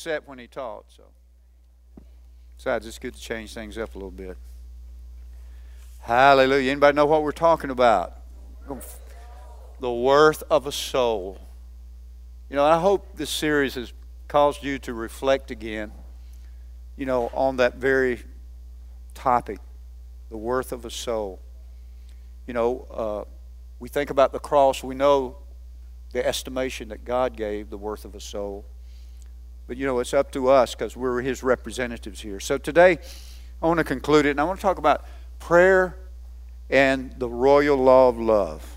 Sat when he taught, so. Besides, it's good to change things up a little bit. Hallelujah. Anybody know what we're talking about? The worth of a soul. You know, I hope this series has caused you to reflect again, you know, on that very topic, the worth of a soul you know, uh, we think about the cross, we know the estimation that God gave the worth of a soul. But, you know, it's up to us because we're His representatives here. So today, I want to conclude it, and I want to talk about prayer and the royal law of love.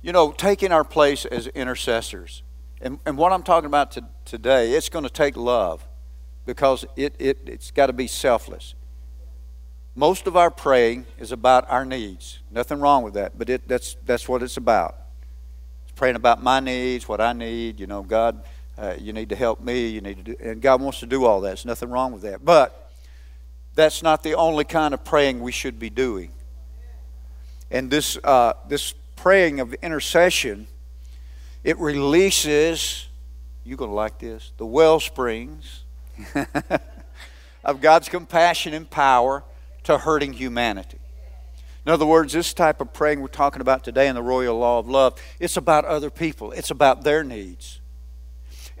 You know, taking our place as intercessors. And, and what I'm talking about to, today, it's going to take love because it, it, it's got to be selfless. Most of our praying is about our needs. Nothing wrong with that, but it, that's, that's what it's about. It's praying about my needs, what I need. You know, God, uh, you need to help me. You need to do, and God wants to do all that. There's nothing wrong with that. But that's not the only kind of praying we should be doing. And this, uh, this praying of intercession, it releases, you're going to like this, the well springs of God's compassion and power to hurting humanity. In other words, this type of praying we're talking about today in the royal law of love, it's about other people, it's about their needs.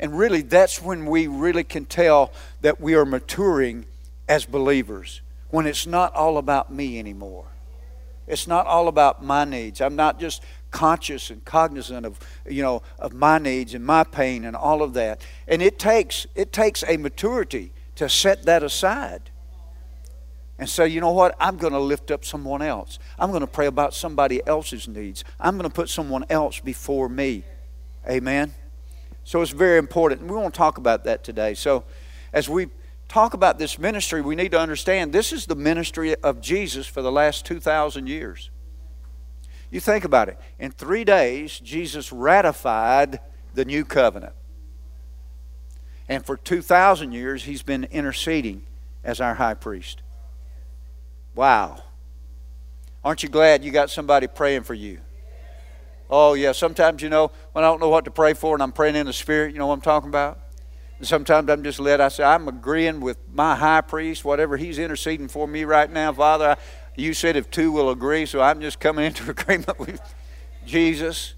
And really, that's when we really can tell that we are maturing as believers, when it's not all about me anymore. It's not all about my needs. I'm not just conscious and cognizant of you know of my needs and my pain and all of that. And it takes it takes a maturity to set that aside and say, you know what? I'm going to lift up someone else. I'm going to pray about somebody else's needs. I'm going to put someone else before me. Amen. So it's very important. And We want to talk about that today. So as we talk about this ministry, we need to understand this is the ministry of Jesus for the last 2,000 years. You think about it. In three days, Jesus ratified the new covenant. And for 2,000 years, he's been interceding as our high priest. Wow. Aren't you glad you got somebody praying for you? Oh, yeah. Sometimes, you know, when I don't know what to pray for and I'm praying in the Spirit, you know what I'm talking about? And sometimes I'm just led, I say, I'm agreeing with my high priest, whatever he's interceding for me right now. Father, I, you said if two will agree, so I'm just coming into agreement with Jesus.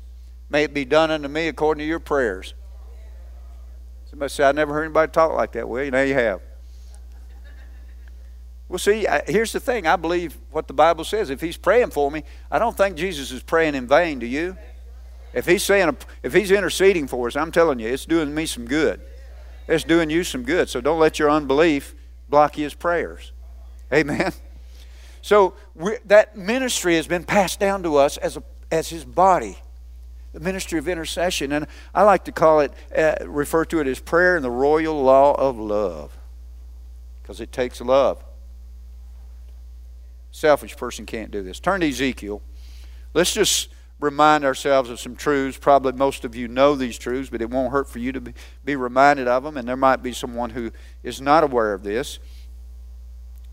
May it be done unto me according to your prayers. Somebody say, I never heard anybody talk like that. Well, now you have. Well, see, here's the thing. I believe what the Bible says. If he's praying for me, I don't think Jesus is praying in vain, do you? If he's saying, if he's interceding for us, I'm telling you, it's doing me some good. It's doing you some good. So don't let your unbelief block his prayers. Amen. So that ministry has been passed down to us as, a, as his body, the ministry of intercession. And I like to call it, uh, refer to it as prayer and the royal law of love, because it takes love. Selfish person can't do this. Turn to Ezekiel. Let's just remind ourselves of some truths. Probably most of you know these truths, but it won't hurt for you to be, reminded of them, and there might be someone who is not aware of this.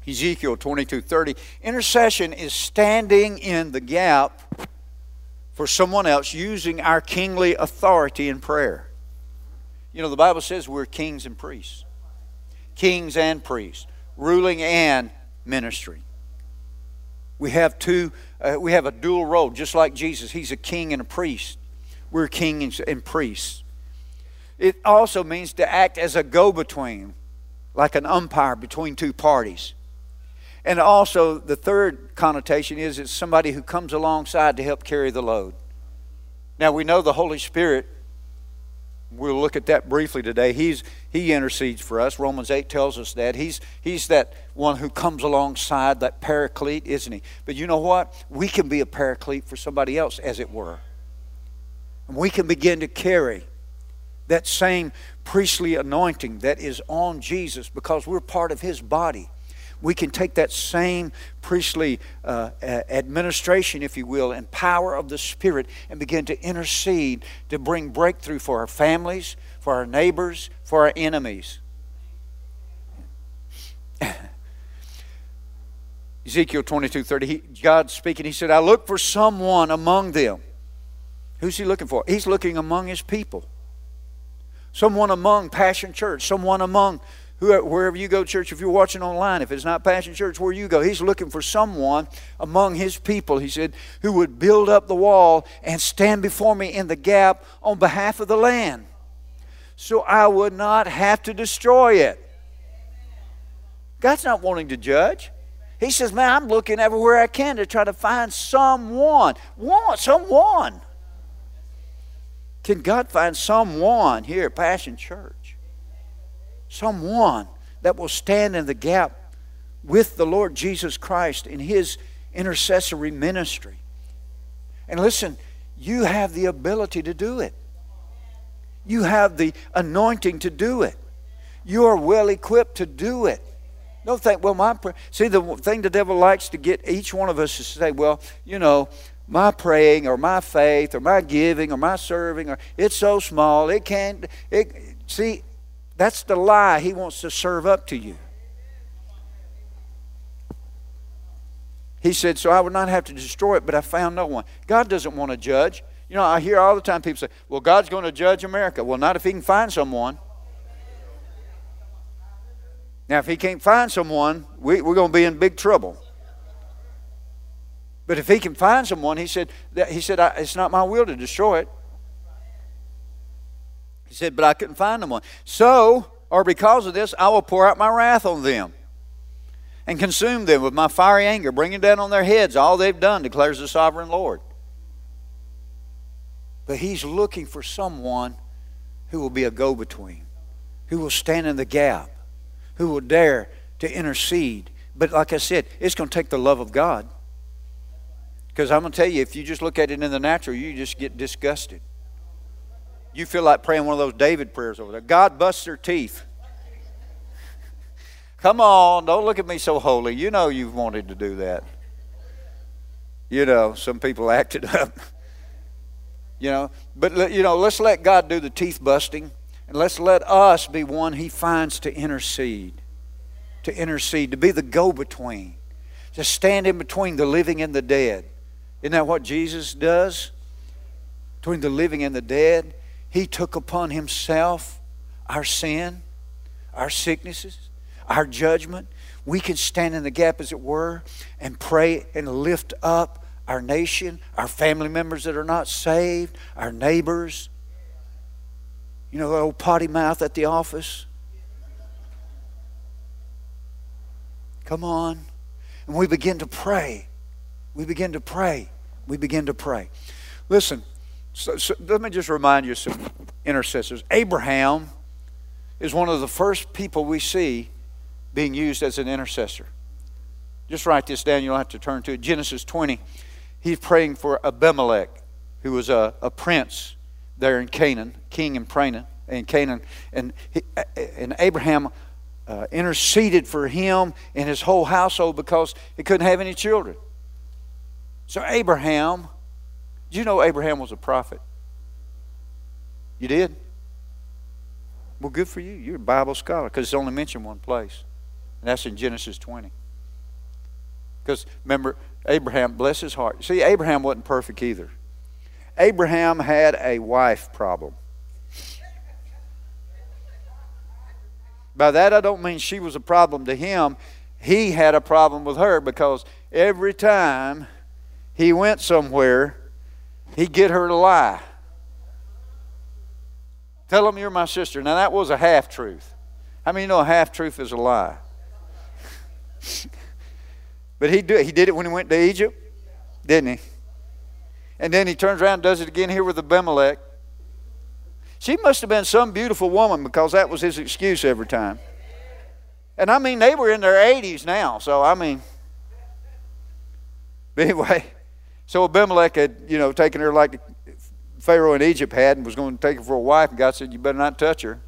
Ezekiel 22:30 intercession is standing in the gap for someone else using our kingly authority in prayer. You know the Bible says we're kings and priests. Kings and priests, ruling and ministry. We have two, uh, we have a dual role, just like Jesus. He's a king and a priest. We're kings and priests. It also means to act as a go between, like an umpire between two parties. And also, the third connotation is it's somebody who comes alongside to help carry the load. Now, we know the Holy Spirit We'll look at that briefly today. He's, he intercedes for us. Romans 8 tells us that. He's, he's that one who comes alongside, that paraclete, isn't he? But you know what? We can be a paraclete for somebody else, as it were. And we can begin to carry that same priestly anointing that is on Jesus because we're part of his body. We can take that same priestly uh, administration, if you will, and power of the Spirit and begin to intercede to bring breakthrough for our families, for our neighbors, for our enemies. Ezekiel 22 30, he, God speaking, he said, I look for someone among them. Who's he looking for? He's looking among his people. Someone among Passion Church, someone among whoever, wherever you go, church, if you're watching online, if it's not Passion Church, where you go, he's looking for someone among his people, he said, who would build up the wall and stand before me in the gap on behalf of the land. So I would not have to destroy it. God's not wanting to judge. He says, Man, I'm looking everywhere I can to try to find someone. Want someone. Can God find someone here at Passion Church? Someone that will stand in the gap with the Lord Jesus Christ in His intercessory ministry. And listen, you have the ability to do it. You have the anointing to do it. You are well equipped to do it. Don't think, well, my prayer. See, the thing the devil likes to get each one of us is to say, well, you know, my praying or my faith or my giving or my serving or it's so small it can't. It see, that's the lie he wants to serve up to you. He said, So I would not have to destroy it, but I found no one. God doesn't want to judge. You know, I hear all the time people say, Well, God's going to judge America. Well, not if He can find someone. Now, if he can't find someone, we, we're going to be in big trouble. But if he can find someone, he said, he said, it's not my will to destroy it. He said, but I couldn't find them one. So, or because of this, I will pour out my wrath on them and consume them with my fiery anger, bringing down on their heads all they've done, declares the sovereign Lord. But he's looking for someone who will be a go between, who will stand in the gap, who will dare to intercede. But like I said, it's going to take the love of God. Because I'm going to tell you, if you just look at it in the natural, you just get disgusted. You feel like praying one of those David prayers over there. God busts their teeth. Come on, don't look at me so holy. You know you've wanted to do that. You know, some people acted up. You know, but you know, let's let God do the teeth busting. And let's let us be one He finds to intercede. To intercede, to be the go between, to stand in between the living and the dead. Isn't that what Jesus does? Between the living and the dead, He took upon Himself our sin, our sicknesses, our judgment. We can stand in the gap, as it were, and pray and lift up our nation, our family members that are not saved, our neighbors, you know, the old potty mouth at the office? Come on. And we begin to pray. We begin to pray. We begin to pray. Listen, so, so let me just remind you some intercessors. Abraham is one of the first people we see being used as an intercessor. Just write this down. You don't have to turn to it. Genesis 20. He's praying for Abimelech, who was a, a prince there in Canaan, king in Canaan, in Canaan, and he, and Abraham uh, interceded for him and his whole household because he couldn't have any children. So Abraham, did you know Abraham was a prophet? You did? Well, good for you. You're a Bible scholar because it's only mentioned one place, and that's in Genesis 20. Because remember, Abraham, bless his heart. See, Abraham wasn't perfect either. Abraham had a wife problem. By that, I don't mean she was a problem to him. He had a problem with her because every time he went somewhere, he'd get her to lie. Tell him you're my sister. Now, that was a half truth. How many know a half truth is a lie? but he did, he did it when he went to Egypt, didn't he? And then he turns around and does it again here with Abimelech. She must have been some beautiful woman because that was his excuse every time. And I mean, they were in their 80s now, so I mean. But anyway, so Abimelech had, you know, taken her like Pharaoh in Egypt had and was going to take her for a wife, and God said, You better not touch her.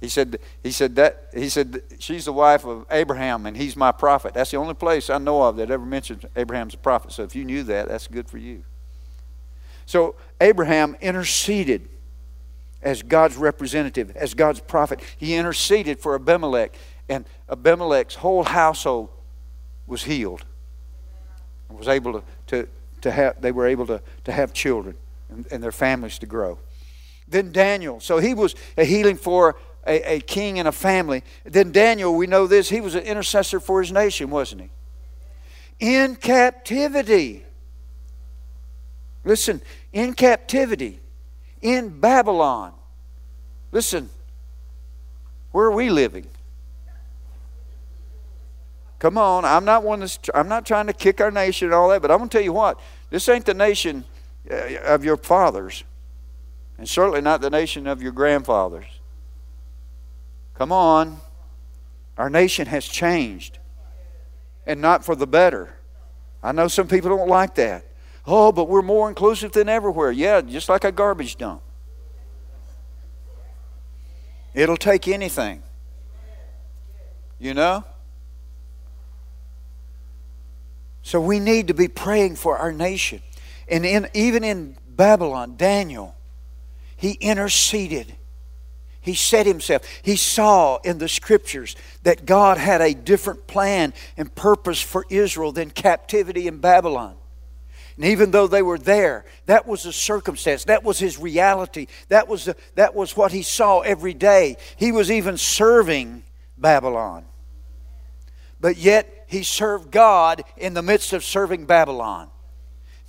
He said, he said that he said she's the wife of Abraham and he's my prophet. That's the only place I know of that ever mentions Abraham's a prophet. So if you knew that, that's good for you. So Abraham interceded as God's representative, as God's prophet. He interceded for Abimelech, and Abimelech's whole household was healed was able to, to, to have, they were able to, to have children and, and their families to grow. Then Daniel, so he was a healing for a, a king and a family. Then Daniel, we know this, he was an intercessor for his nation, wasn't he? In captivity. Listen, in captivity, in Babylon. Listen, where are we living? Come on, I'm not one that's, I'm not trying to kick our nation and all that, but I'm going to tell you what, this ain't the nation uh, of your fathers, and certainly not the nation of your grandfathers. Come on. Our nation has changed, and not for the better. I know some people don't like that. Oh, but we're more inclusive than everywhere. Yeah, just like a garbage dump. It'll take anything. You know? So we need to be praying for our nation. And in, even in Babylon, Daniel, he interceded. He set himself. He saw in the scriptures that God had a different plan and purpose for Israel than captivity in Babylon. And even though they were there, that was a circumstance. That was his reality. That was, the, that was what he saw every day. He was even serving Babylon. But yet, he served God in the midst of serving Babylon.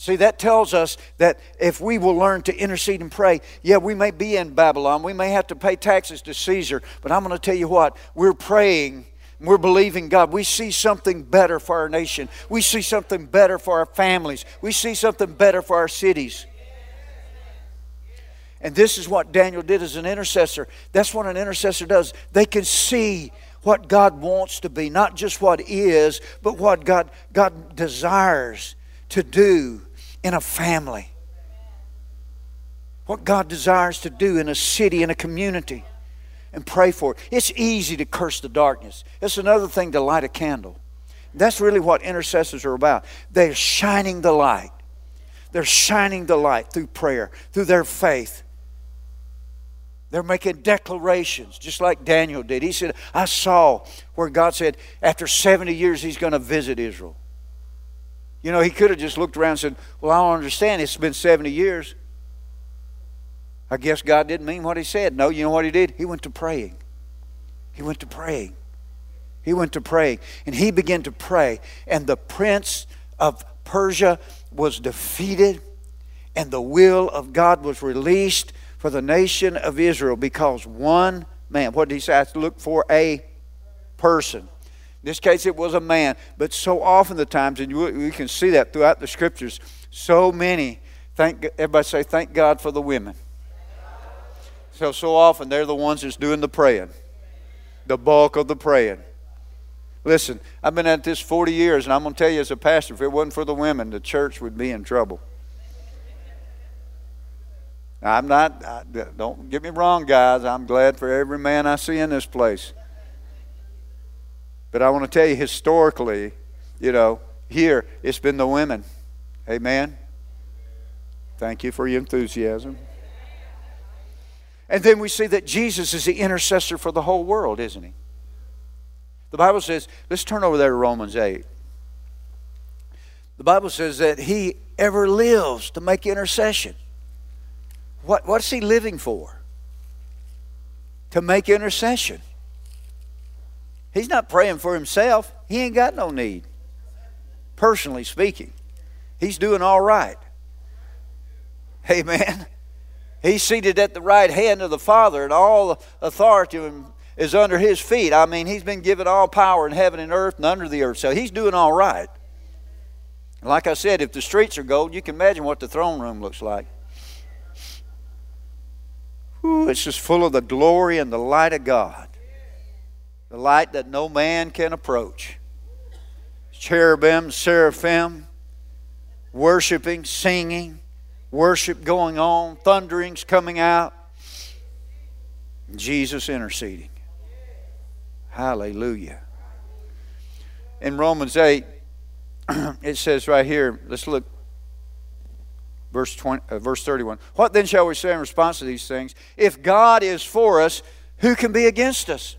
See, that tells us that if we will learn to intercede and pray, yeah, we may be in Babylon. We may have to pay taxes to Caesar. But I'm going to tell you what, we're praying we're believing God. We see something better for our nation. We see something better for our families. We see something better for our cities. And this is what Daniel did as an intercessor. That's what an intercessor does. They can see what God wants to be, not just what is, but what God, God desires to do in a family. What God desires to do in a city, in a community and pray for it. It's easy to curse the darkness. It's another thing to light a candle. That's really what intercessors are about. They're shining the light. They're shining the light through prayer, through their faith. They're making declarations, just like Daniel did. He said, I saw where God said, after 70 years, He's going to visit Israel. You know, He could have just looked around and said, Well, I don't understand. It's been 70 years. I guess God didn't mean what he said. No, you know what he did? He went to praying. He went to praying. He went to praying. And he began to pray. And the prince of Persia was defeated. And the will of God was released for the nation of Israel because one man, what did he say? I look for a person. In this case, it was a man. But so often the times, and we can see that throughout the scriptures, so many, thank, everybody say, thank God for the women. So, so often they're the ones that's doing the praying, the bulk of the praying. Listen, I've been at this 40 years, and I'm going to tell you as a pastor, if it wasn't for the women, the church would be in trouble. I'm not, I, don't get me wrong, guys. I'm glad for every man I see in this place. But I want to tell you, historically, you know, here it's been the women. Amen. Thank you for your enthusiasm. And then we see that Jesus is the intercessor for the whole world, isn't he? The Bible says, let's turn over there to Romans 8. The Bible says that he ever lives to make intercession. What, what's he living for? To make intercession. He's not praying for himself. He ain't got no need. Personally speaking, he's doing all right. Amen. He's seated at the right hand of the Father, and all authority is under his feet. I mean, he's been given all power in heaven and earth and under the earth. So he's doing all right. like I said, if the streets are gold, you can imagine what the throne room looks like. Ooh, it's just full of the glory and the light of God. The light that no man can approach. Cherubim, seraphim, worshiping, singing, worship going on, thunderings coming out. Jesus interceding. Hallelujah. In Romans 8, it says right here, let's look verse 20, uh, verse 31. What then shall we say in response to these things? If God is for us, who can be against us?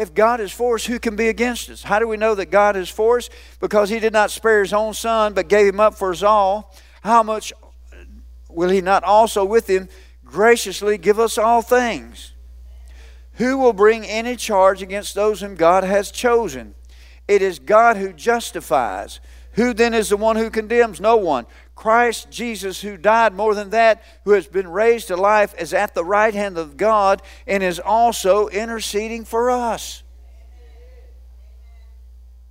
If God is for us, who can be against us? How do we know that God is for us? Because He did not spare His own Son, but gave Him up for us all. How much will He not also with Him graciously give us all things? Who will bring any charge against those whom God has chosen? It is God who justifies. Who then is the one who condemns? No one. Christ Jesus, who died more than that, who has been raised to life, is at the right hand of God and is also interceding for us.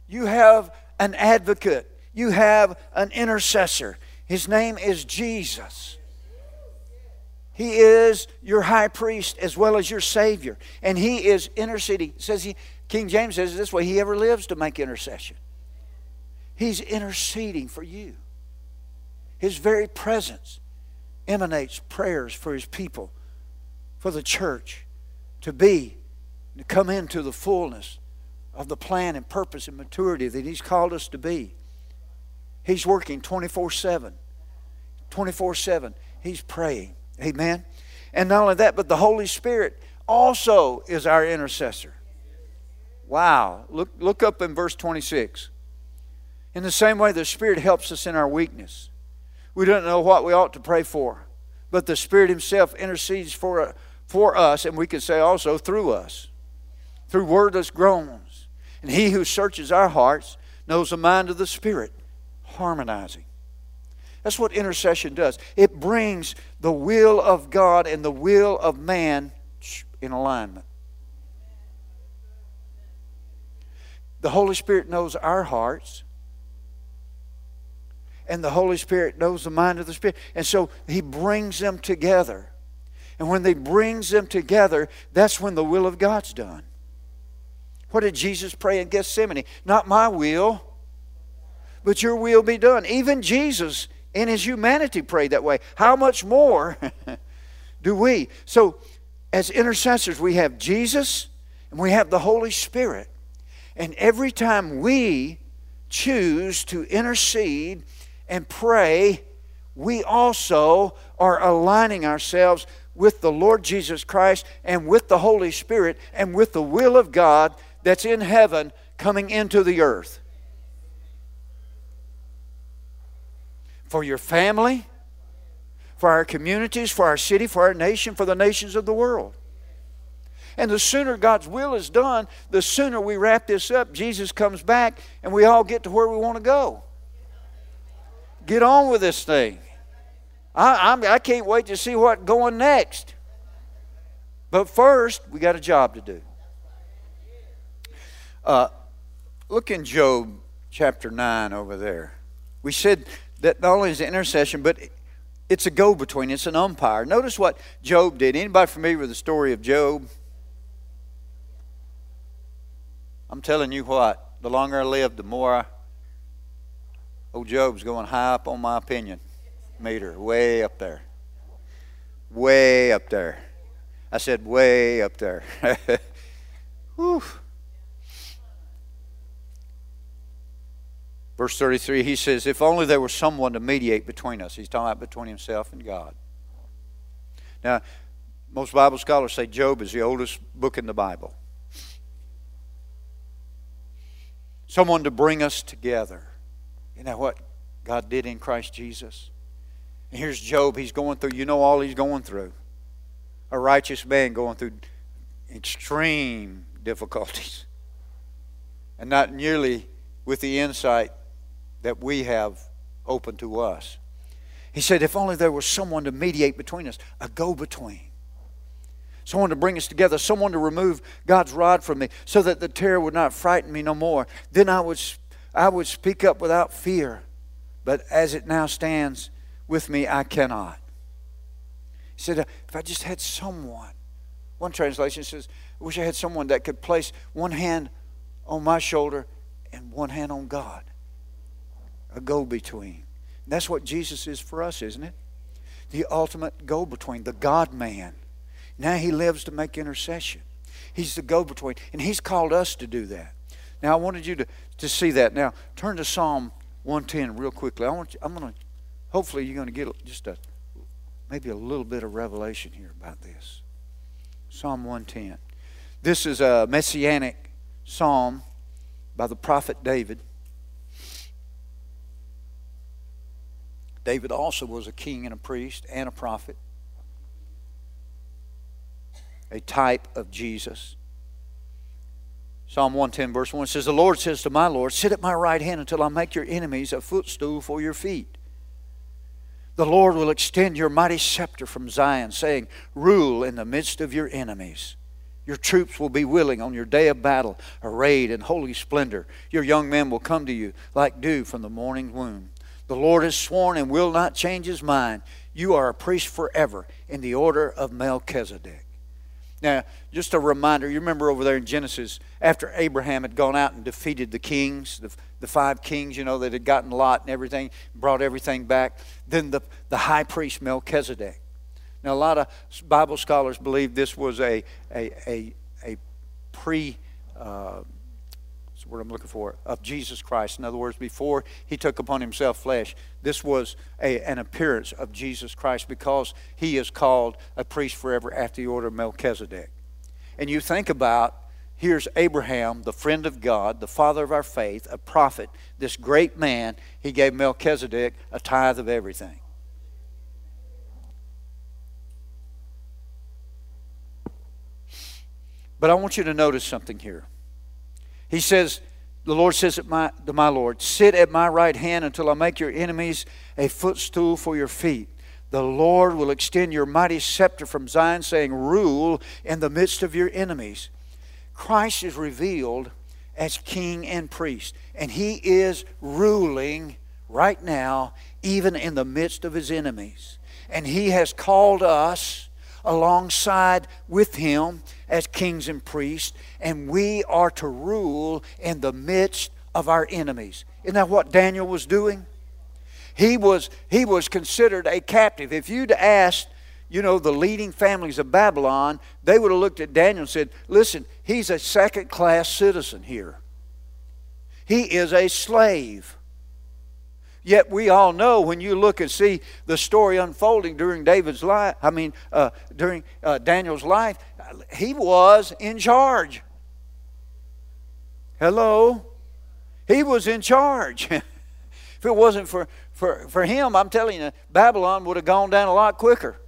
You have an advocate, you have an intercessor. His name is Jesus. He is your high priest as well as your Savior. And He is interceding. Says he, King James says this way He ever lives to make intercession. He's interceding for you. His very presence emanates prayers for His people, for the church to be, to come into the fullness of the plan and purpose and maturity that He's called us to be. He's working 24 7. 24 7. He's praying. Amen. And not only that, but the Holy Spirit also is our intercessor. Wow. Look, look up in verse 26. In the same way, the Spirit helps us in our weakness. We don't know what we ought to pray for, but the Spirit Himself intercedes for, for us, and we could say also through us, through wordless groans. And He who searches our hearts knows the mind of the Spirit, harmonizing. That's what intercession does. It brings the will of God and the will of man in alignment. The Holy Spirit knows our hearts and the Holy Spirit knows the mind of the Spirit. And so He brings them together. And when He brings them together, that's when the will of God's done. What did Jesus pray in Gethsemane? Not my will, but your will be done. Even Jesus, in His humanity, prayed that way. How much more do we? So, as intercessors, we have Jesus and we have the Holy Spirit. And every time we choose to intercede and pray, we also are aligning ourselves with the Lord Jesus Christ and with the Holy Spirit and with the will of God that's in heaven coming into the earth. For your family, for our communities, for our city, for our nation, for the nations of the world. And the sooner God's will is done, the sooner we wrap this up, Jesus comes back, and we all get to where we want to go. Get on with this thing. I, I'm, I can't wait to see what's going next. But first, we got a job to do. Uh, look in Job chapter 9 over there. We said that not only is it intercession, but it's a go between, it's an umpire. Notice what Job did. Anybody familiar with the story of Job? I'm telling you what, the longer I live, the more I Old Job's going high up on my opinion meter, way up there. Way up there. I said, way up there. Whew. Verse 33, he says, If only there was someone to mediate between us. He's talking about between himself and God. Now, most Bible scholars say Job is the oldest book in the Bible. Someone to bring us together. You know what God did in Christ Jesus? And here's Job. He's going through, you know, all he's going through. A righteous man going through extreme difficulties. And not nearly with the insight that we have open to us. He said, if only there was someone to mediate between us, a go between. Someone to bring us together, someone to remove God's rod from me so that the terror would not frighten me no more. Then I would I would speak up without fear, but as it now stands with me, I cannot. He said, If I just had someone, one translation says, I wish I had someone that could place one hand on my shoulder and one hand on God. A go between. That's what Jesus is for us, isn't it? The ultimate go between, the God man. Now he lives to make intercession. He's the go between, and he's called us to do that. Now I wanted you to, to see that. Now turn to Psalm 110 real quickly. I want you, I'm going to, hopefully you're going to get just a, maybe a little bit of revelation here about this. Psalm 110. This is a messianic psalm by the prophet David. David also was a king and a priest and a prophet, a type of Jesus. Psalm 110, verse 1 says, The Lord says to my Lord, Sit at my right hand until I make your enemies a footstool for your feet. The Lord will extend your mighty scepter from Zion, saying, Rule in the midst of your enemies. Your troops will be willing on your day of battle, arrayed in holy splendor. Your young men will come to you like dew from the morning womb. The Lord has sworn and will not change his mind. You are a priest forever in the order of Melchizedek. Now, just a reminder, you remember over there in Genesis, after Abraham had gone out and defeated the kings, the, the five kings, you know, that had gotten Lot and everything, brought everything back, then the, the high priest Melchizedek. Now, a lot of Bible scholars believe this was a, a, a, a pre. Uh, the word I'm looking for, of Jesus Christ. In other words, before he took upon himself flesh, this was a, an appearance of Jesus Christ because he is called a priest forever after the order of Melchizedek. And you think about here's Abraham, the friend of God, the father of our faith, a prophet, this great man. He gave Melchizedek a tithe of everything. But I want you to notice something here. He says, the Lord says my, to my Lord, Sit at my right hand until I make your enemies a footstool for your feet. The Lord will extend your mighty scepter from Zion, saying, Rule in the midst of your enemies. Christ is revealed as king and priest, and he is ruling right now, even in the midst of his enemies. And he has called us alongside with him as kings and priests, and we are to rule in the midst of our enemies. Isn't that what Daniel was doing? He was, he was considered a captive. If you'd asked, you know, the leading families of Babylon, they would have looked at Daniel and said, listen, he's a second class citizen here. He is a slave. Yet we all know when you look and see the story unfolding during David's life, I mean, uh, during uh, Daniel's life, he was in charge. Hello? He was in charge. if it wasn't for, for, for him, I'm telling you, Babylon would have gone down a lot quicker.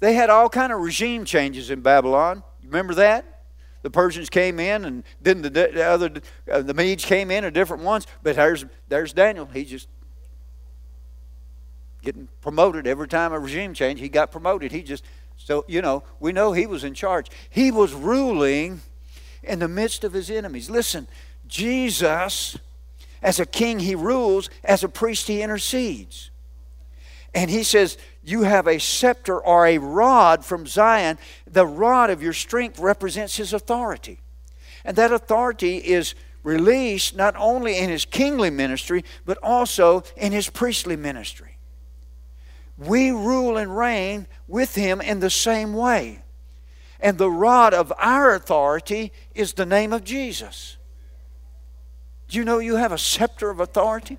They had all kind of regime changes in Babylon. Remember that? The Persians came in, and then the, the other uh, the Medes came in, and different ones. But there's there's Daniel. He just getting promoted every time a regime change. He got promoted. He just so, you know, we know he was in charge. He was ruling in the midst of his enemies. Listen, Jesus, as a king, he rules. As a priest, he intercedes. And he says, You have a scepter or a rod from Zion. The rod of your strength represents his authority. And that authority is released not only in his kingly ministry, but also in his priestly ministry we rule and reign with him in the same way. And the rod of our authority is the name of Jesus. Do you know you have a scepter of authority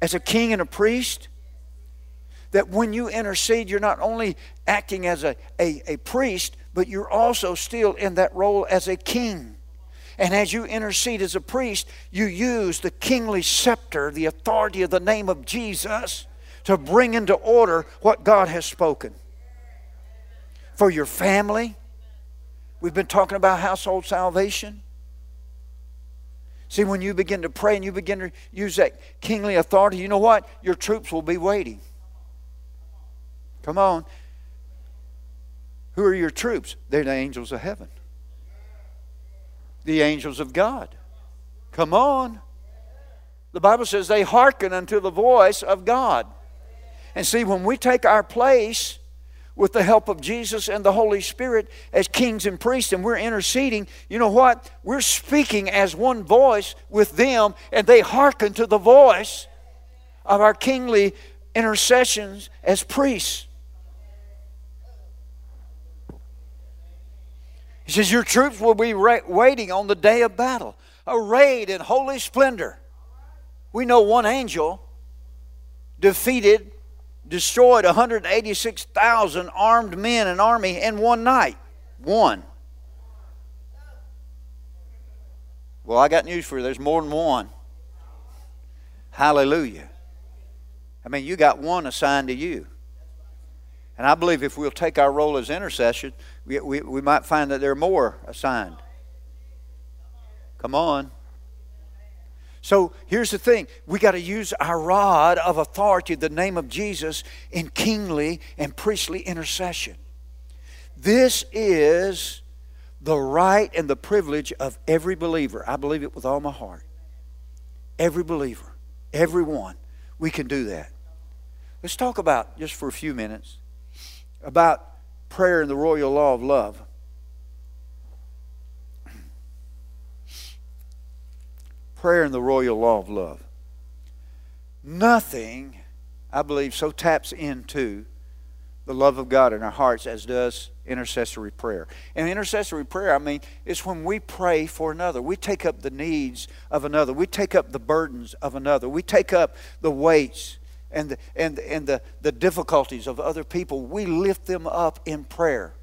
as a king and a priest? That when you intercede, you're not only acting as a, a, a priest, but you're also still in that role as a king. And as you intercede as a priest, you use the kingly scepter, the authority of the name of Jesus to bring into order what God has spoken. For your family, we've been talking about household salvation. See, when you begin to pray and you begin to use that kingly authority, you know what? Your troops will be waiting. Come on. Who are your troops? They're the angels of heaven, the angels of God. Come on. The Bible says they hearken unto the voice of God. And see, when we take our place with the help of Jesus and the Holy Spirit as kings and priests and we're interceding, you know what? We're speaking as one voice with them and they hearken to the voice of our kingly intercessions as priests. He says, Your troops will be waiting on the day of battle, arrayed in holy splendor. We know one angel defeated, destroyed 186,000 armed men and army in one night. One. Well, I got news for you. There's more than one. Hallelujah. I mean, you got one assigned to you. And I believe if we'll take our role as intercession, we, we, we might find that there are more assigned. Come on. So here's the thing we got to use our rod of authority, the name of Jesus, in kingly and priestly intercession. This is the right and the privilege of every believer. I believe it with all my heart. Every believer, everyone, we can do that. Let's talk about, just for a few minutes, about prayer and the royal law of love. Prayer and the royal law of love. Nothing, I believe, so taps into the love of God in our hearts as does intercessory prayer. And intercessory prayer, I mean, it's when we pray for another. We take up the needs of another. We take up the burdens of another. We take up the weights and the, and, and the, the difficulties of other people. We lift them up in prayer.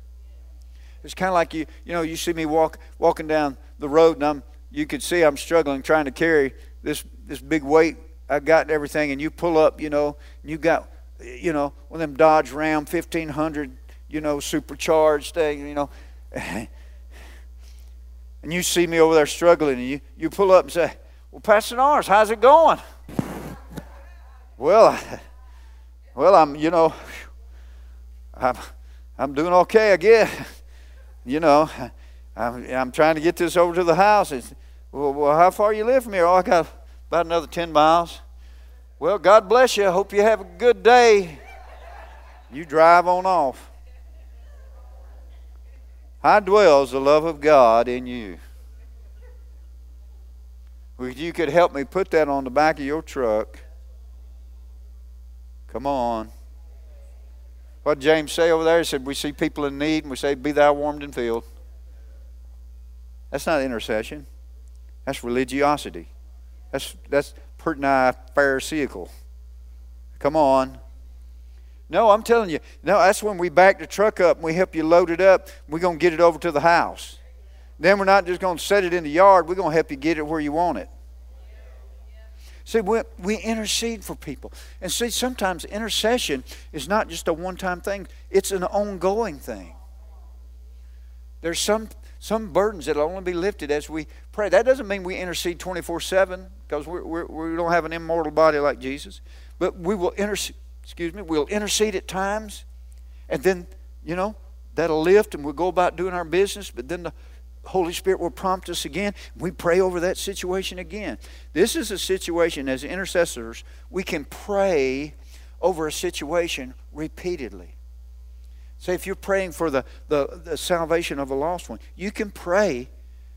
It's kind of like you, you know, you see me walk walking down the road and I'm you could see I'm struggling trying to carry this this big weight I got everything, and you pull up, you know, and you got, you know, one of them Dodge Ram 1500, you know, supercharged thing, you know, and you see me over there struggling, and you, you pull up and say, Well, Pastor Norris, how's it going? well, I, well, I'm, you know, I'm, I'm doing okay, I guess. You know, I'm, I'm trying to get this over to the house. Well, well, how far you live from here? Oh, I got about another 10 miles. Well, God bless you. Hope you have a good day. You drive on off. How dwells the love of God in you? If you could help me put that on the back of your truck. Come on. What James say over there? He said, We see people in need and we say, Be thou warmed and filled. That's not intercession. That's religiosity. That's that's pretty nigh pharisaical. Come on. No, I'm telling you. No, that's when we back the truck up and we help you load it up. We're to get it over to the house. Then we're not just to set it in the yard. We're to help you get it where you want it. See, we, we intercede for people. And see, sometimes intercession is not just a one time thing, it's an ongoing thing. There's some some burdens that'll only be lifted as we pray. That doesn't mean we intercede 24 7 because we're, we're, we do not have an immortal body like Jesus. But we will intercede, excuse me, we'll intercede at times and then, you know, that'll lift and we'll go about doing our business. But then the Holy Spirit will prompt us again. We pray over that situation again. This is a situation as intercessors, we can pray over a situation repeatedly. Say, if you're praying for the, the, the salvation of a lost one, you can pray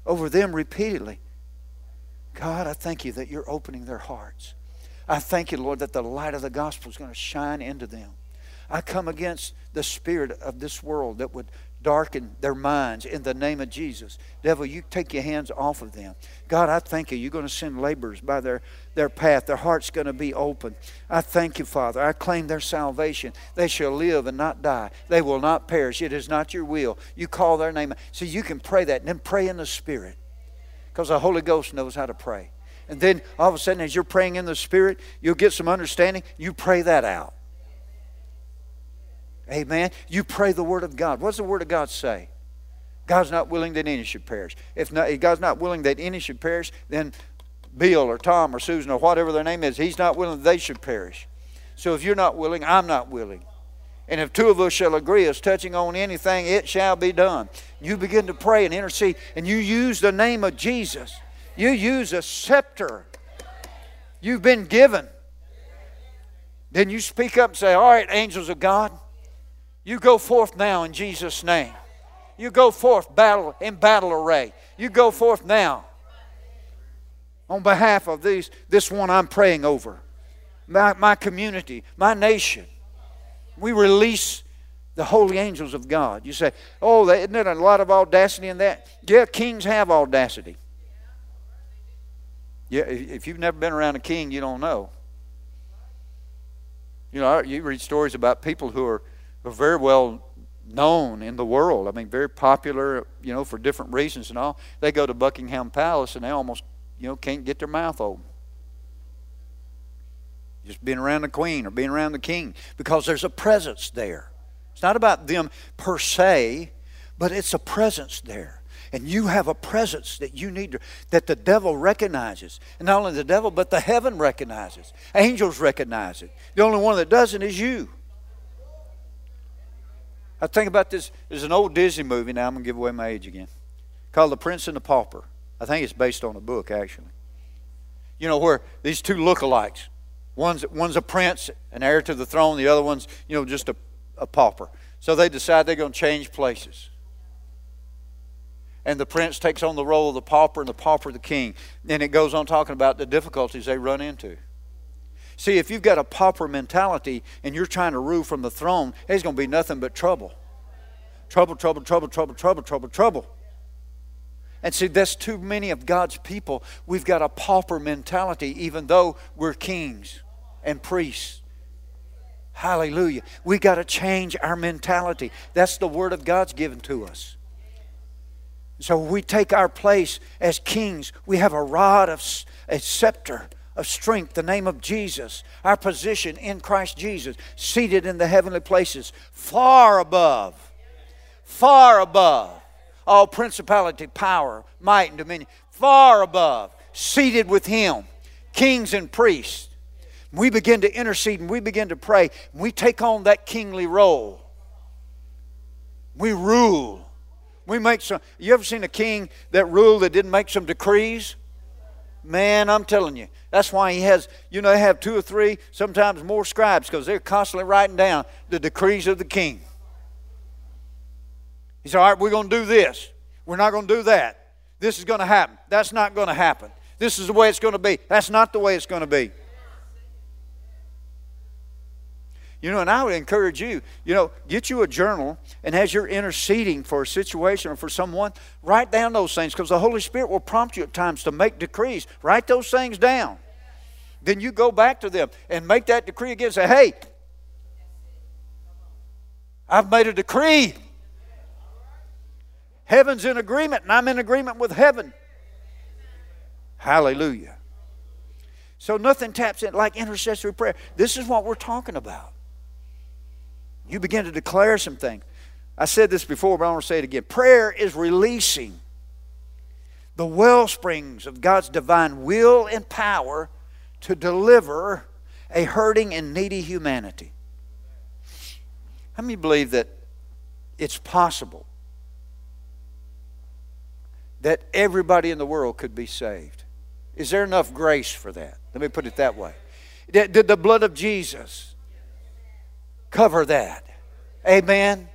over them repeatedly. God, I thank you that you're opening their hearts. I thank you, Lord, that the light of the gospel is going to shine into them. I come against the spirit of this world that would darken their minds in the name of Jesus. Devil, you take your hands off of them. God, I thank you. You're going to send laborers by their, their path. Their heart's going to be open. I thank you, Father. I claim their salvation. They shall live and not die. They will not perish. It is not your will. You call their name. So you can pray that and then pray in the Spirit because the Holy Ghost knows how to pray. And then all of a sudden, as you're praying in the Spirit, you'll get some understanding. You pray that out. Amen. You pray the Word of God. What does the Word of God say? God's not willing that any should perish. If, not, if God's not willing that any should perish, then Bill or Tom or Susan or whatever their name is, He's not willing that they should perish. So if you're not willing, I'm not willing. And if two of us shall agree as touching on anything, it shall be done. You begin to pray and intercede, and you use the name of Jesus. You use a scepter you've been given. Then you speak up and say, All right, angels of God. You go forth now in Jesus' name. You go forth battle in battle array. You go forth now on behalf of these, this one I'm praying over. my, my community, my nation. We release the holy angels of God. You say, oh, isn't there a lot of audacity in that? Yeah, kings have audacity. Yeah, if you've never been around a king, you don't know. You know, you read stories about people who are, are very well known in the world. I mean, very popular, you know, for different reasons and all. They go to Buckingham Palace and they almost, you know, can't get their mouth open. Just being around the queen or being around the king because there's a presence there. It's not about them per se, but it's a presence there. And you have a presence that you need to, that the devil recognizes. And not only the devil, but the heaven recognizes. Angels recognize it. The only one that doesn't is you. I think about this. There's an old Disney movie now. I'm going to give away my age again. Called The Prince and the Pauper. I think it's based on a book, actually. You know, where these two lookalikes. One's, one's a prince, an heir to the throne. The other one's, you know, just a, a pauper. So they decide they're going to change places. And the prince takes on the role of the pauper and the pauper the king. And it goes on talking about the difficulties they run into. See, if you've got a pauper mentality and you're trying to rule from the throne, there's going to be nothing but trouble. Trouble, trouble, trouble, trouble, trouble, trouble, trouble. And see, that's too many of God's people. We've got a pauper mentality, even though we're kings and priests. Hallelujah. We got to change our mentality. That's the word of God's given to us. So we take our place as kings. We have a rod of a scepter of strength, the name of Jesus, our position in Christ Jesus, seated in the heavenly places, far above, far above all principality, power, might, and dominion, far above, seated with Him, kings and priests. We begin to intercede and we begin to pray. We take on that kingly role. We rule. We make some. You ever seen a king that ruled that didn't make some decrees? Man, I'm telling you, that's why he has, you know, have two or three, sometimes more scribes because they're constantly writing down the decrees of the king. He said, All right, we're going to do this. We're not going to do that. This is going to happen. That's not going to happen. This is the way it's going to be. That's not the way it's going to be. You know, and I would encourage you, you know, get you a journal and as you're interceding for a situation or for someone, write down those things because the Holy Spirit will prompt you at times to make decrees. Write those things down. Then you go back to them and make that decree again. Say, hey, I've made a decree. Heaven's in agreement, and I'm in agreement with heaven. Hallelujah. So nothing taps in like intercessory prayer. This is what we're talking about. You begin to declare some things. I said this before, but I want to say it again. Prayer is releasing the well springs of God's divine will and power to deliver a hurting and needy humanity. How many believe that it's possible that everybody in the world could be saved? Is there enough grace for that? Let me put it that way. Did the blood of Jesus cover that. Amen.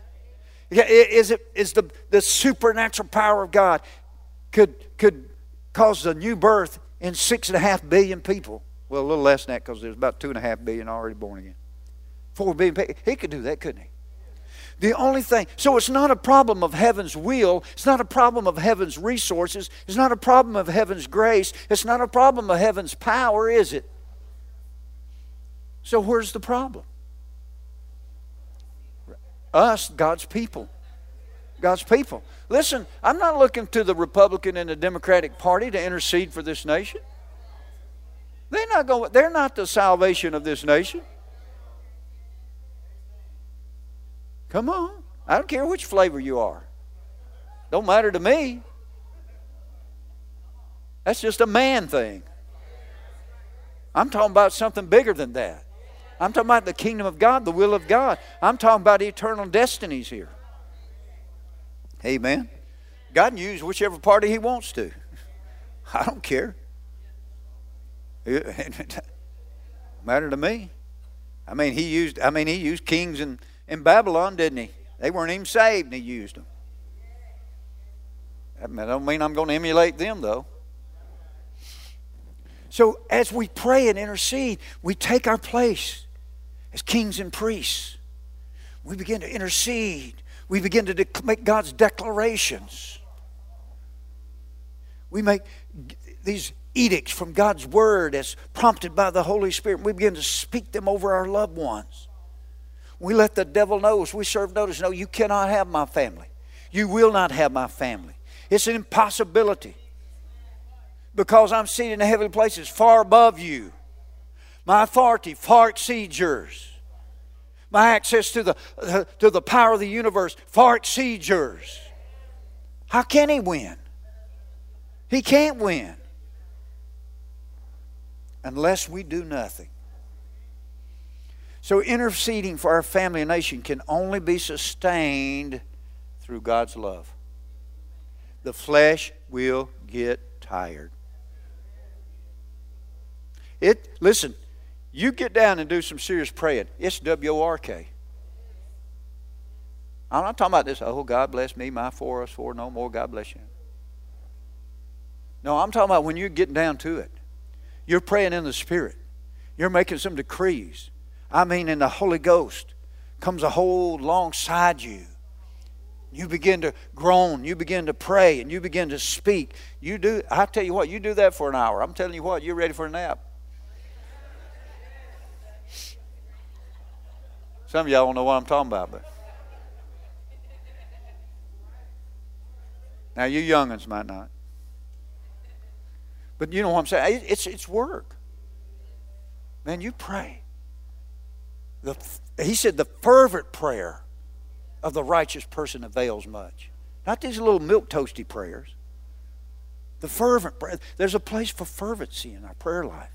Is it is the, the supernatural power of God could could cause a new birth in six and a half billion people? Well, a little less than that because there's about two and a half billion already born again. Four billion people. He could do that, couldn't he? The only thing, so it's not a problem of heaven's will. It's not a problem of heaven's resources. It's not a problem of heaven's grace. It's not a problem of heaven's power, is it? So where's the problem? Us, God's people. God's people. Listen, I'm not looking to the Republican and the Democratic Party to intercede for this nation. They're not going, they're not the salvation of this nation. Come on. I don't care which flavor you are. Don't matter to me. That's just a man thing. I'm talking about something bigger than that. I'm talking about the kingdom of God, the will of God. I'm talking about eternal destinies here. Amen. God can use whichever party He wants to. I don't care. matter to me. I mean, he used. I mean, he used kings in, in Babylon, didn't he? They weren't even saved, and he used them. I don't mean I'm going to emulate them, though. So as we pray and intercede, we take our place as kings and priests. We begin to intercede. We begin to make God's declarations. We make these edicts from God's Word as prompted by the Holy Spirit. We begin to speak them over our loved ones. We let the devil know as we serve notice no, you cannot have my family. You will not have my family. It's an impossibility because I'm seated in the heavenly places far above you. My authority far exceeds yours. My access to the, uh, to the power of the universe far exceeds yours. How can he win? He can't win unless we do nothing. So, interceding for our family and nation can only be sustained through God's love. The flesh will get tired. It listen, you get down and do some serious praying. It's W O R K. I'm not talking about this, oh, God bless me, my for us, for no more, God bless you. No, I'm talking about when you're getting down to it. You're praying in the Spirit. You're making some decrees. I mean, in the Holy Ghost comes a hold alongside you. You begin to groan, you begin to pray, and you begin to speak. You do, I tell you what, you do that for an hour. I'm telling you what, you're ready for a nap. Some of y'all don't know what I'm talking about, but. Now, you youngins might not. But you know what I'm saying? It's, it's work. Man, you pray. The, he said the fervent prayer of the righteous person avails much. Not these little milk toasty prayers. The fervent prayer. There's a place for fervency in our prayer life.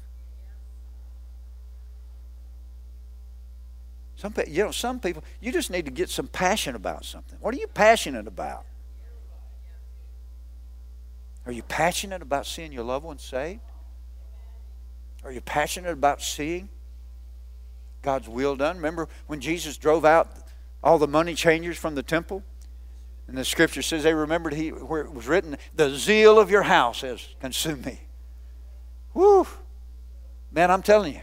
Some you know, some people, you just need to get some passion about something. What are you passionate about? Are you passionate about seeing your loved ones saved? Are you passionate about seeing God's will done? Remember when Jesus drove out all the money changers from the temple? And the scripture says they remembered he, where it was written, The zeal of your house has consumed me. Whew. Man, I'm telling you,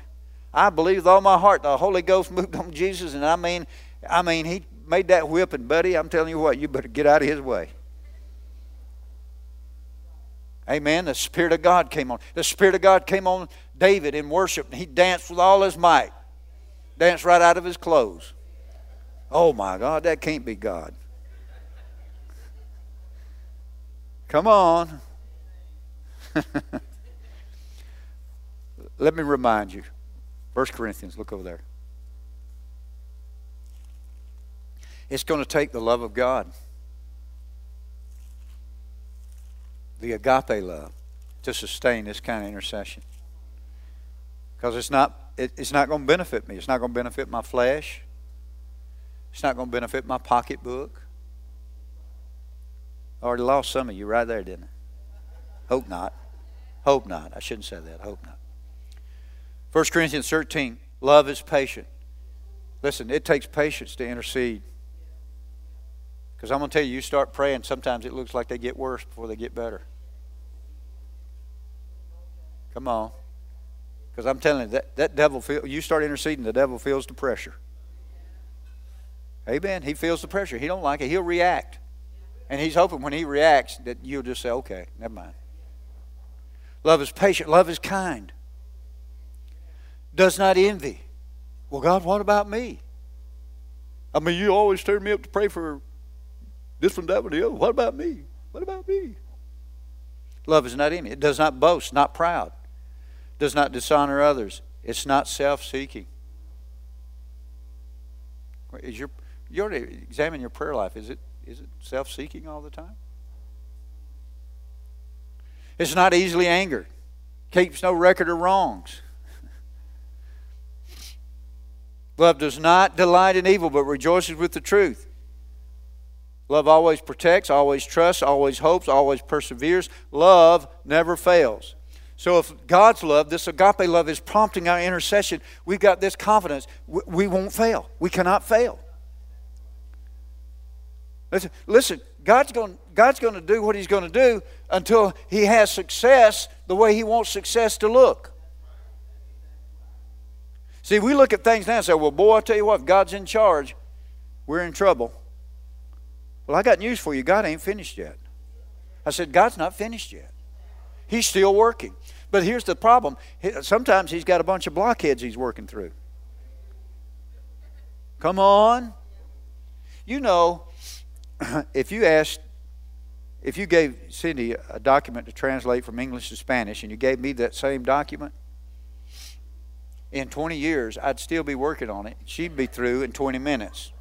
I believe with all my heart the Holy Ghost moved on Jesus, and I mean, I mean, he made that whip, and buddy, I'm telling you what, you better get out of his way. Amen. The Spirit of God came on. The Spirit of God came on David in worship, and he danced with all his might. Danced right out of his clothes. Oh my God, that can't be God. Come on. Let me remind you. 1 Corinthians, look over there. It's going to take the love of God. the agape love to sustain this kind of intercession. Because it's not, it, it's not going to benefit me. It's not going to benefit my flesh. It's not going to benefit my pocketbook. I already lost some of you right there, didn't I? Hope not. Hope not. I shouldn't say that. Hope not. 1 Corinthians 13 love is patient. Listen, it takes patience to intercede. Because I'm going to tell you, you start praying, sometimes it looks like they get worse before they get better. Come on. Because I'm telling you, that, that devil, feel, you start interceding, the devil feels the pressure. Amen. He feels the pressure. He don't like it. He'll react. And he's hoping when he reacts that you'll just say, okay, never mind. Love is patient. Love is kind. Does not envy. Well, God, what about me? I mean, you always turn me up to pray for this one, that one the other. What about me? What about me? Love is not envy. It does not boast, not proud, does not dishonor others. It's not self-seeking. Is your you already examine your prayer life? Is it is it self-seeking all the time? It's not easily angered. Keeps no record of wrongs. Love does not delight in evil, but rejoices with the truth. Love always protects, always trusts, always hopes, always perseveres. Love never fails. So, if God's love, this agape love, is prompting our intercession, we've got this confidence. We won't fail. We cannot fail. Listen, listen God's going, God's going to do what He's going to do until He has success the way He wants success to look. See, we look at things now and say, well, boy, I tell you what, God's in charge, we're in trouble. Well, I got news for you. God ain't finished yet. I said, God's not finished yet. He's still working. But here's the problem sometimes He's got a bunch of blockheads He's working through. Come on. You know, if you asked, if you gave Cindy a document to translate from English to Spanish and you gave me that same document, in 20 years, I'd still be working on it. She'd be through in 20 minutes.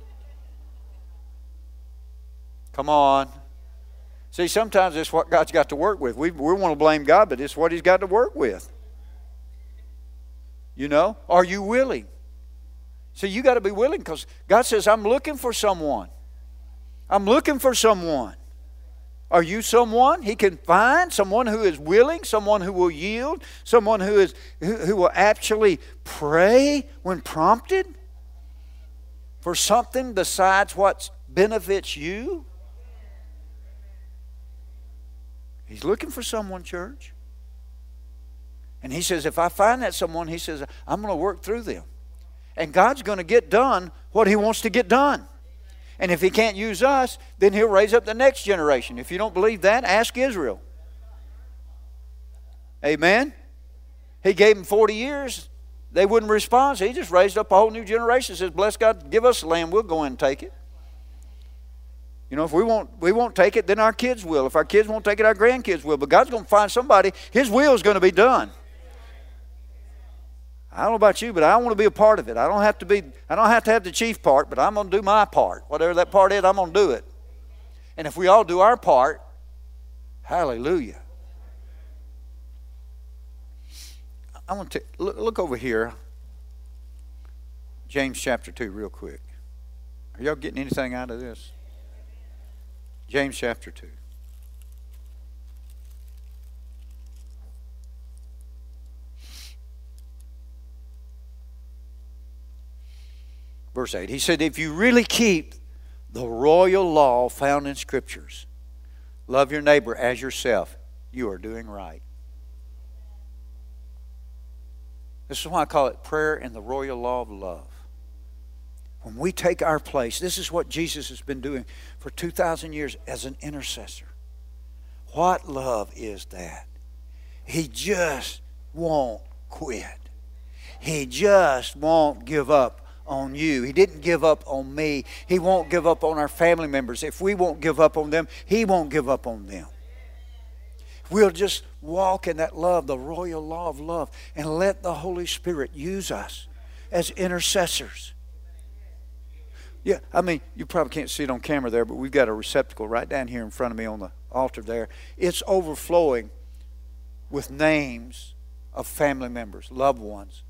Come on. See, sometimes it's what God's got to work with. We, we want to blame God, but it's what He's got to work with. You know? Are you willing? See, you got to be willing because God says, I'm looking for someone. I'm looking for someone. Are you someone he can find? Someone who is willing, someone who will yield, someone who is who, who will actually pray when prompted for something besides what benefits you? He's looking for someone, church. And he says, if I find that someone, he says, I'm going to work through them. And God's going to get done what he wants to get done. And if he can't use us, then he'll raise up the next generation. If you don't believe that, ask Israel. Amen? He gave them 40 years. They wouldn't respond, so he just raised up a whole new generation. Says, Bless God, give us the land, we'll go in and take it. You know, if we won't, we won't take it, then our kids will. If our kids won't take it, our grandkids will. But God's going to find somebody, His will is going to be done. I don't know about you, but I want to be a part of it. I don't have to be, I don't have to have the chief part, but I'm going to do my part. Whatever that part is, I'm going to do it. And if we all do our part, hallelujah. I want to look, look over here, James chapter 2, real quick. Are y'all getting anything out of this? James chapter 2. Verse 8. He said, If you really keep the royal law found in Scriptures, love your neighbor as yourself, you are doing right. This is why I call it prayer and the royal law of love. When we take our place, this is what Jesus has been doing for 2,000 years as an intercessor. What love is that? He just won't quit. He just won't give up on you. He didn't give up on me. He won't give up on our family members. If we won't give up on them, He won't give up on them. We'll just walk in that love, the royal law of love, and let the Holy Spirit use us as intercessors. Yeah, I mean, you probably can't see it on camera there, but we've got a receptacle right down here in front of me on the altar there. It's overflowing with names of family members, loved ones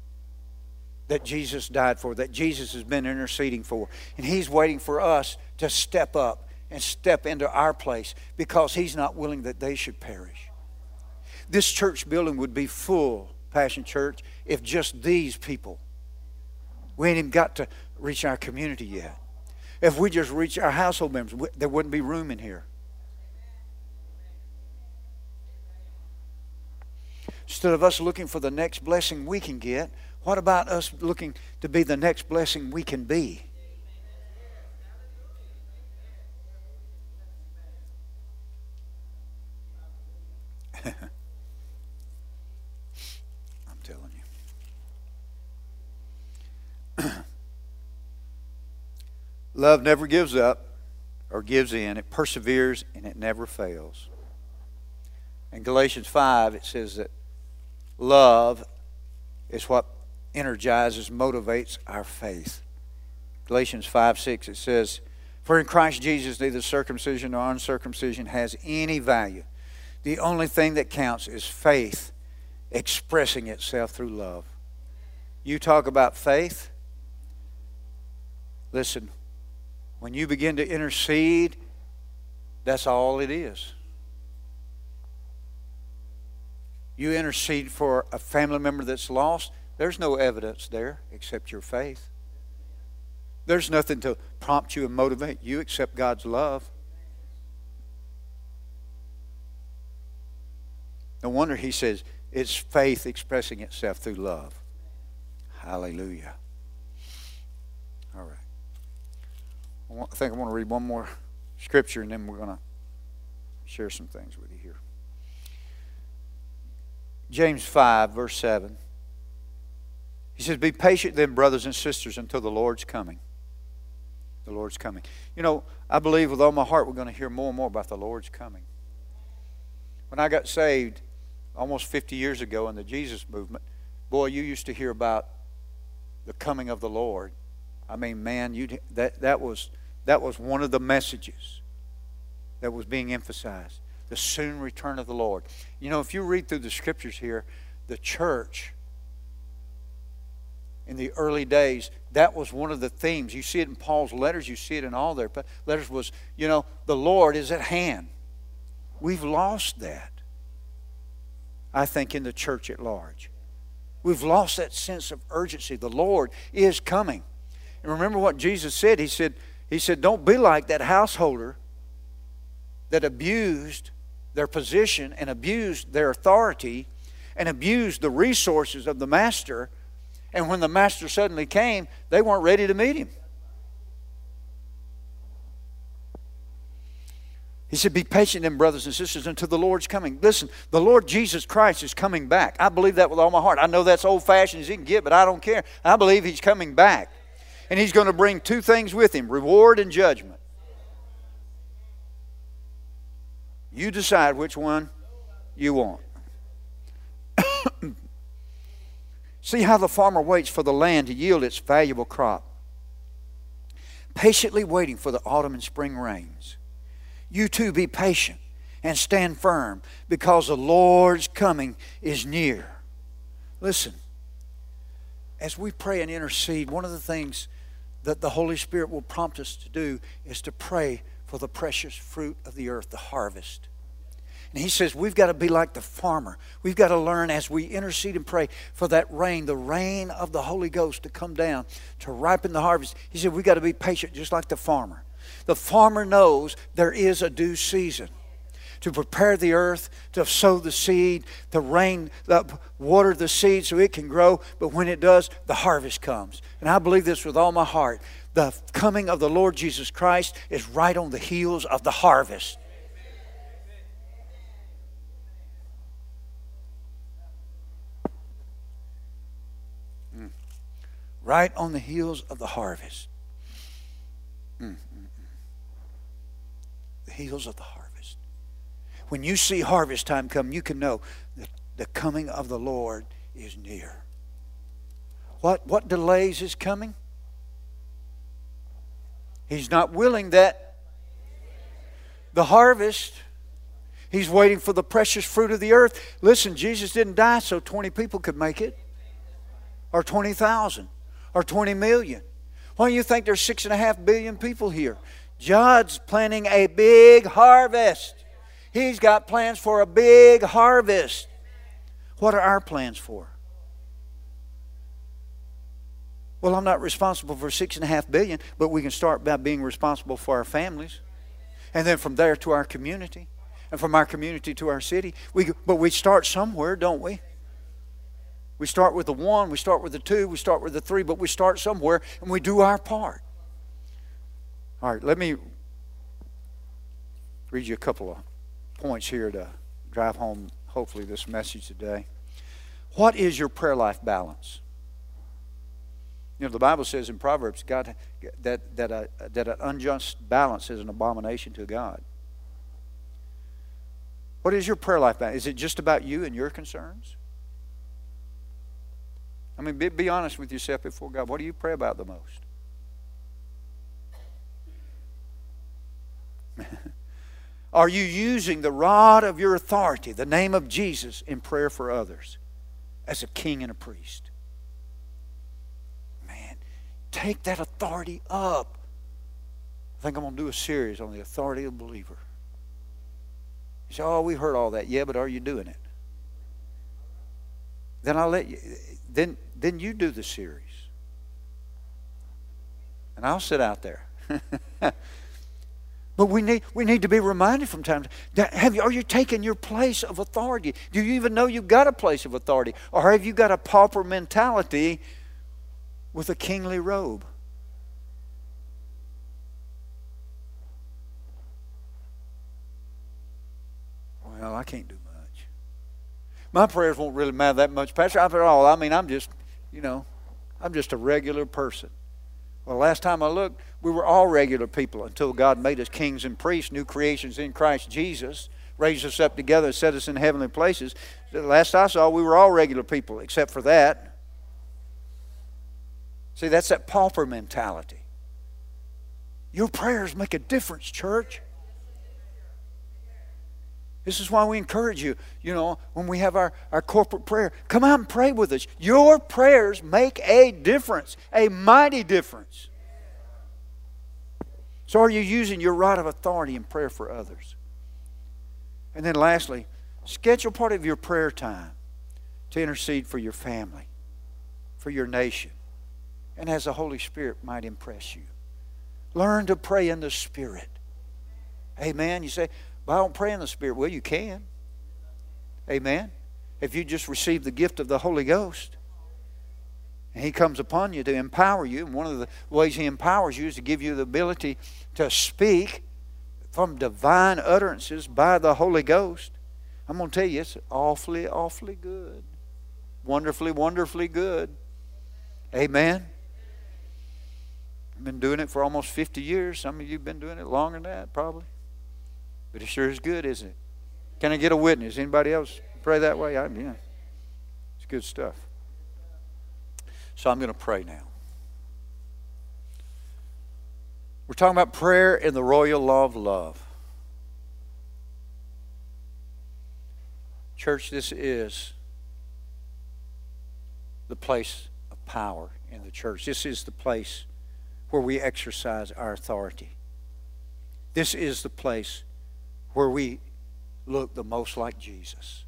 that Jesus died for, that Jesus has been interceding for. And He's waiting for us to step up and step into our place because He's not willing that they should perish. This church building would be full, Passion Church, if just these people, we ain't even got to reach our community yet. If we just reach our household members, there wouldn't be room in here. Instead of us looking for the next blessing we can get, what about us looking to be the next blessing we can be? I'm telling you. Love never gives up or gives in, it perseveres and it never fails. In Galatians 5, it says that love is what energizes, motivates our faith. Galatians 5 6, it says, For in Christ Jesus neither circumcision nor uncircumcision has any value. The only thing that counts is faith expressing itself through love. You talk about faith. Listen, when you begin to intercede, that's all it is. You intercede for a family member that's lost, there's no evidence there except your faith. There's nothing to prompt you and motivate you except God's love. No wonder he says it's faith expressing itself through love. Hallelujah. All right. I, want, I think I want to read one more scripture and then we're going to share some things with you here. James 5, verse 7. He says, Be patient then, brothers and sisters, until the Lord's coming. The Lord's coming. You know, I believe with all my heart we're going to hear more and more about the Lord's coming. When I got saved almost 50 years ago in the Jesus movement, boy, you used to hear about the coming of the Lord. I mean, man, you that that was that was one of the messages that was being emphasized. The soon return of the Lord. You know, if you read through the scriptures here, the church in the early days, that was one of the themes. You see it in Paul's letters, you see it in all their letters was, you know, the Lord is at hand. We've lost that. I think in the church at large. We've lost that sense of urgency. The Lord is coming. And remember what Jesus said? He said, He said, Don't be like that householder that abused their position and abused their authority and abused the resources of the master. And when the master suddenly came, they weren't ready to meet him. He said, Be patient then, brothers and sisters, until the Lord's coming. Listen, the Lord Jesus Christ is coming back. I believe that with all my heart. I know that's old fashioned as he can get, but I don't care. I believe he's coming back. And he's going to bring two things with him reward and judgment. You decide which one you want. See how the farmer waits for the land to yield its valuable crop, patiently waiting for the autumn and spring rains. You too be patient and stand firm because the Lord's coming is near. Listen, as we pray and intercede, one of the things that the Holy Spirit will prompt us to do is to pray for the precious fruit of the earth, the harvest. And he says we've got to be like the farmer. We've got to learn as we intercede and pray for that rain, the rain of the Holy Ghost to come down to ripen the harvest. He said we've got to be patient just like the farmer. The farmer knows there is a due season to prepare the earth, to sow the seed, to rain, uh, water the seed so it can grow. But when it does, the harvest comes. And I believe this with all my heart. The coming of the Lord Jesus Christ is right on the heels of the harvest. Right on the heels of the harvest. Mm the heels of the harvest. When you see harvest time come, you can know that the coming of the Lord is near. What, what delays is coming? He's not willing that the harvest, he's waiting for the precious fruit of the earth. Listen, Jesus didn't die so 20 people could make it, or 20,000, or 20 million. Why do you think there's six and a half billion people here? God's planning a big harvest. He's got plans for a big harvest. What are our plans for? Well, I'm not responsible for six and a half billion, but we can start by being responsible for our families. And then from there to our community. And from our community to our city. We, but we start somewhere, don't we? We start with the one, we start with the two, we start with the three, but we start somewhere and we do our part. All right, let me read you a couple of points here to drive home, hopefully, this message today. What is your prayer life balance? You know, the Bible says in Proverbs God, that, that, a, that an unjust balance is an abomination to God. What is your prayer life balance? Is it just about you and your concerns? I mean, be, be honest with yourself before God. What do you pray about the most? Are you using the rod of your authority, the name of Jesus, in prayer for others as a king and a priest? Man, take that authority up. I think I'm going to do a series on the authority of the believer. You say, oh, we heard all that. Yeah, but are you doing it? Then I'll let you, then, then you do the series. And I'll sit out there. But we need, we need to be reminded from time to time. Have you, are you taking your place of authority? Do you even know you've got a place of authority? Or have you got a pauper mentality with a kingly robe? Well, I can't do much. My prayers won't really matter that much, Pastor. After all, I mean, I'm just, you know, I'm just a regular person. Well, last time I looked, we were all regular people until God made us kings and priests, new creations in Christ Jesus, raised us up together, set us in heavenly places. The last I saw, we were all regular people, except for that. See, that's that pauper mentality. Your prayers make a difference, church. This is why we encourage you, you know, when we have our, our corporate prayer, come out and pray with us. Your prayers make a difference, a mighty difference. So, are you using your right of authority in prayer for others? And then, lastly, schedule part of your prayer time to intercede for your family, for your nation, and as the Holy Spirit might impress you. Learn to pray in the Spirit. Amen. You say, well, I don't pray in the Spirit. Well, you can. Amen. If you just receive the gift of the Holy Ghost, and He comes upon you to empower you, and one of the ways He empowers you is to give you the ability to speak from divine utterances by the Holy Ghost. I'm going to tell you, it's awfully, awfully good. Wonderfully, wonderfully good. Amen. I've been doing it for almost 50 years. Some of you have been doing it longer than that, probably. But it sure is good, isn't it? Can I get a witness? Anybody else pray that way? I, yeah. It's good stuff. So I'm going to pray now. We're talking about prayer in the royal law of love. Church, this is the place of power in the church. This is the place where we exercise our authority. This is the place where we look the most like Jesus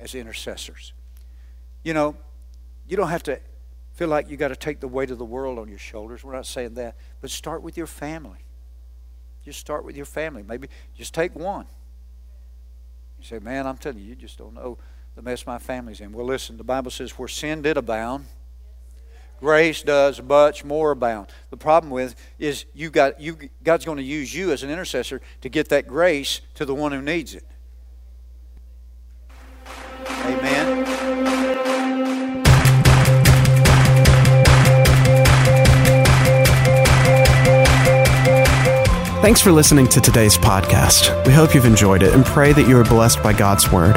as intercessors. You know, you don't have to feel like you got to take the weight of the world on your shoulders. We're not saying that. But start with your family. Just start with your family. Maybe just take one. You say, man, I'm telling you, you just don't know the mess my family's in. Well, listen, the Bible says where sin did abound, grace does much more abound. The problem with is you got you God's going to use you as an intercessor to get that grace to the one who needs it. Amen. Thanks for listening to today's podcast. We hope you've enjoyed it and pray that you are blessed by God's Word.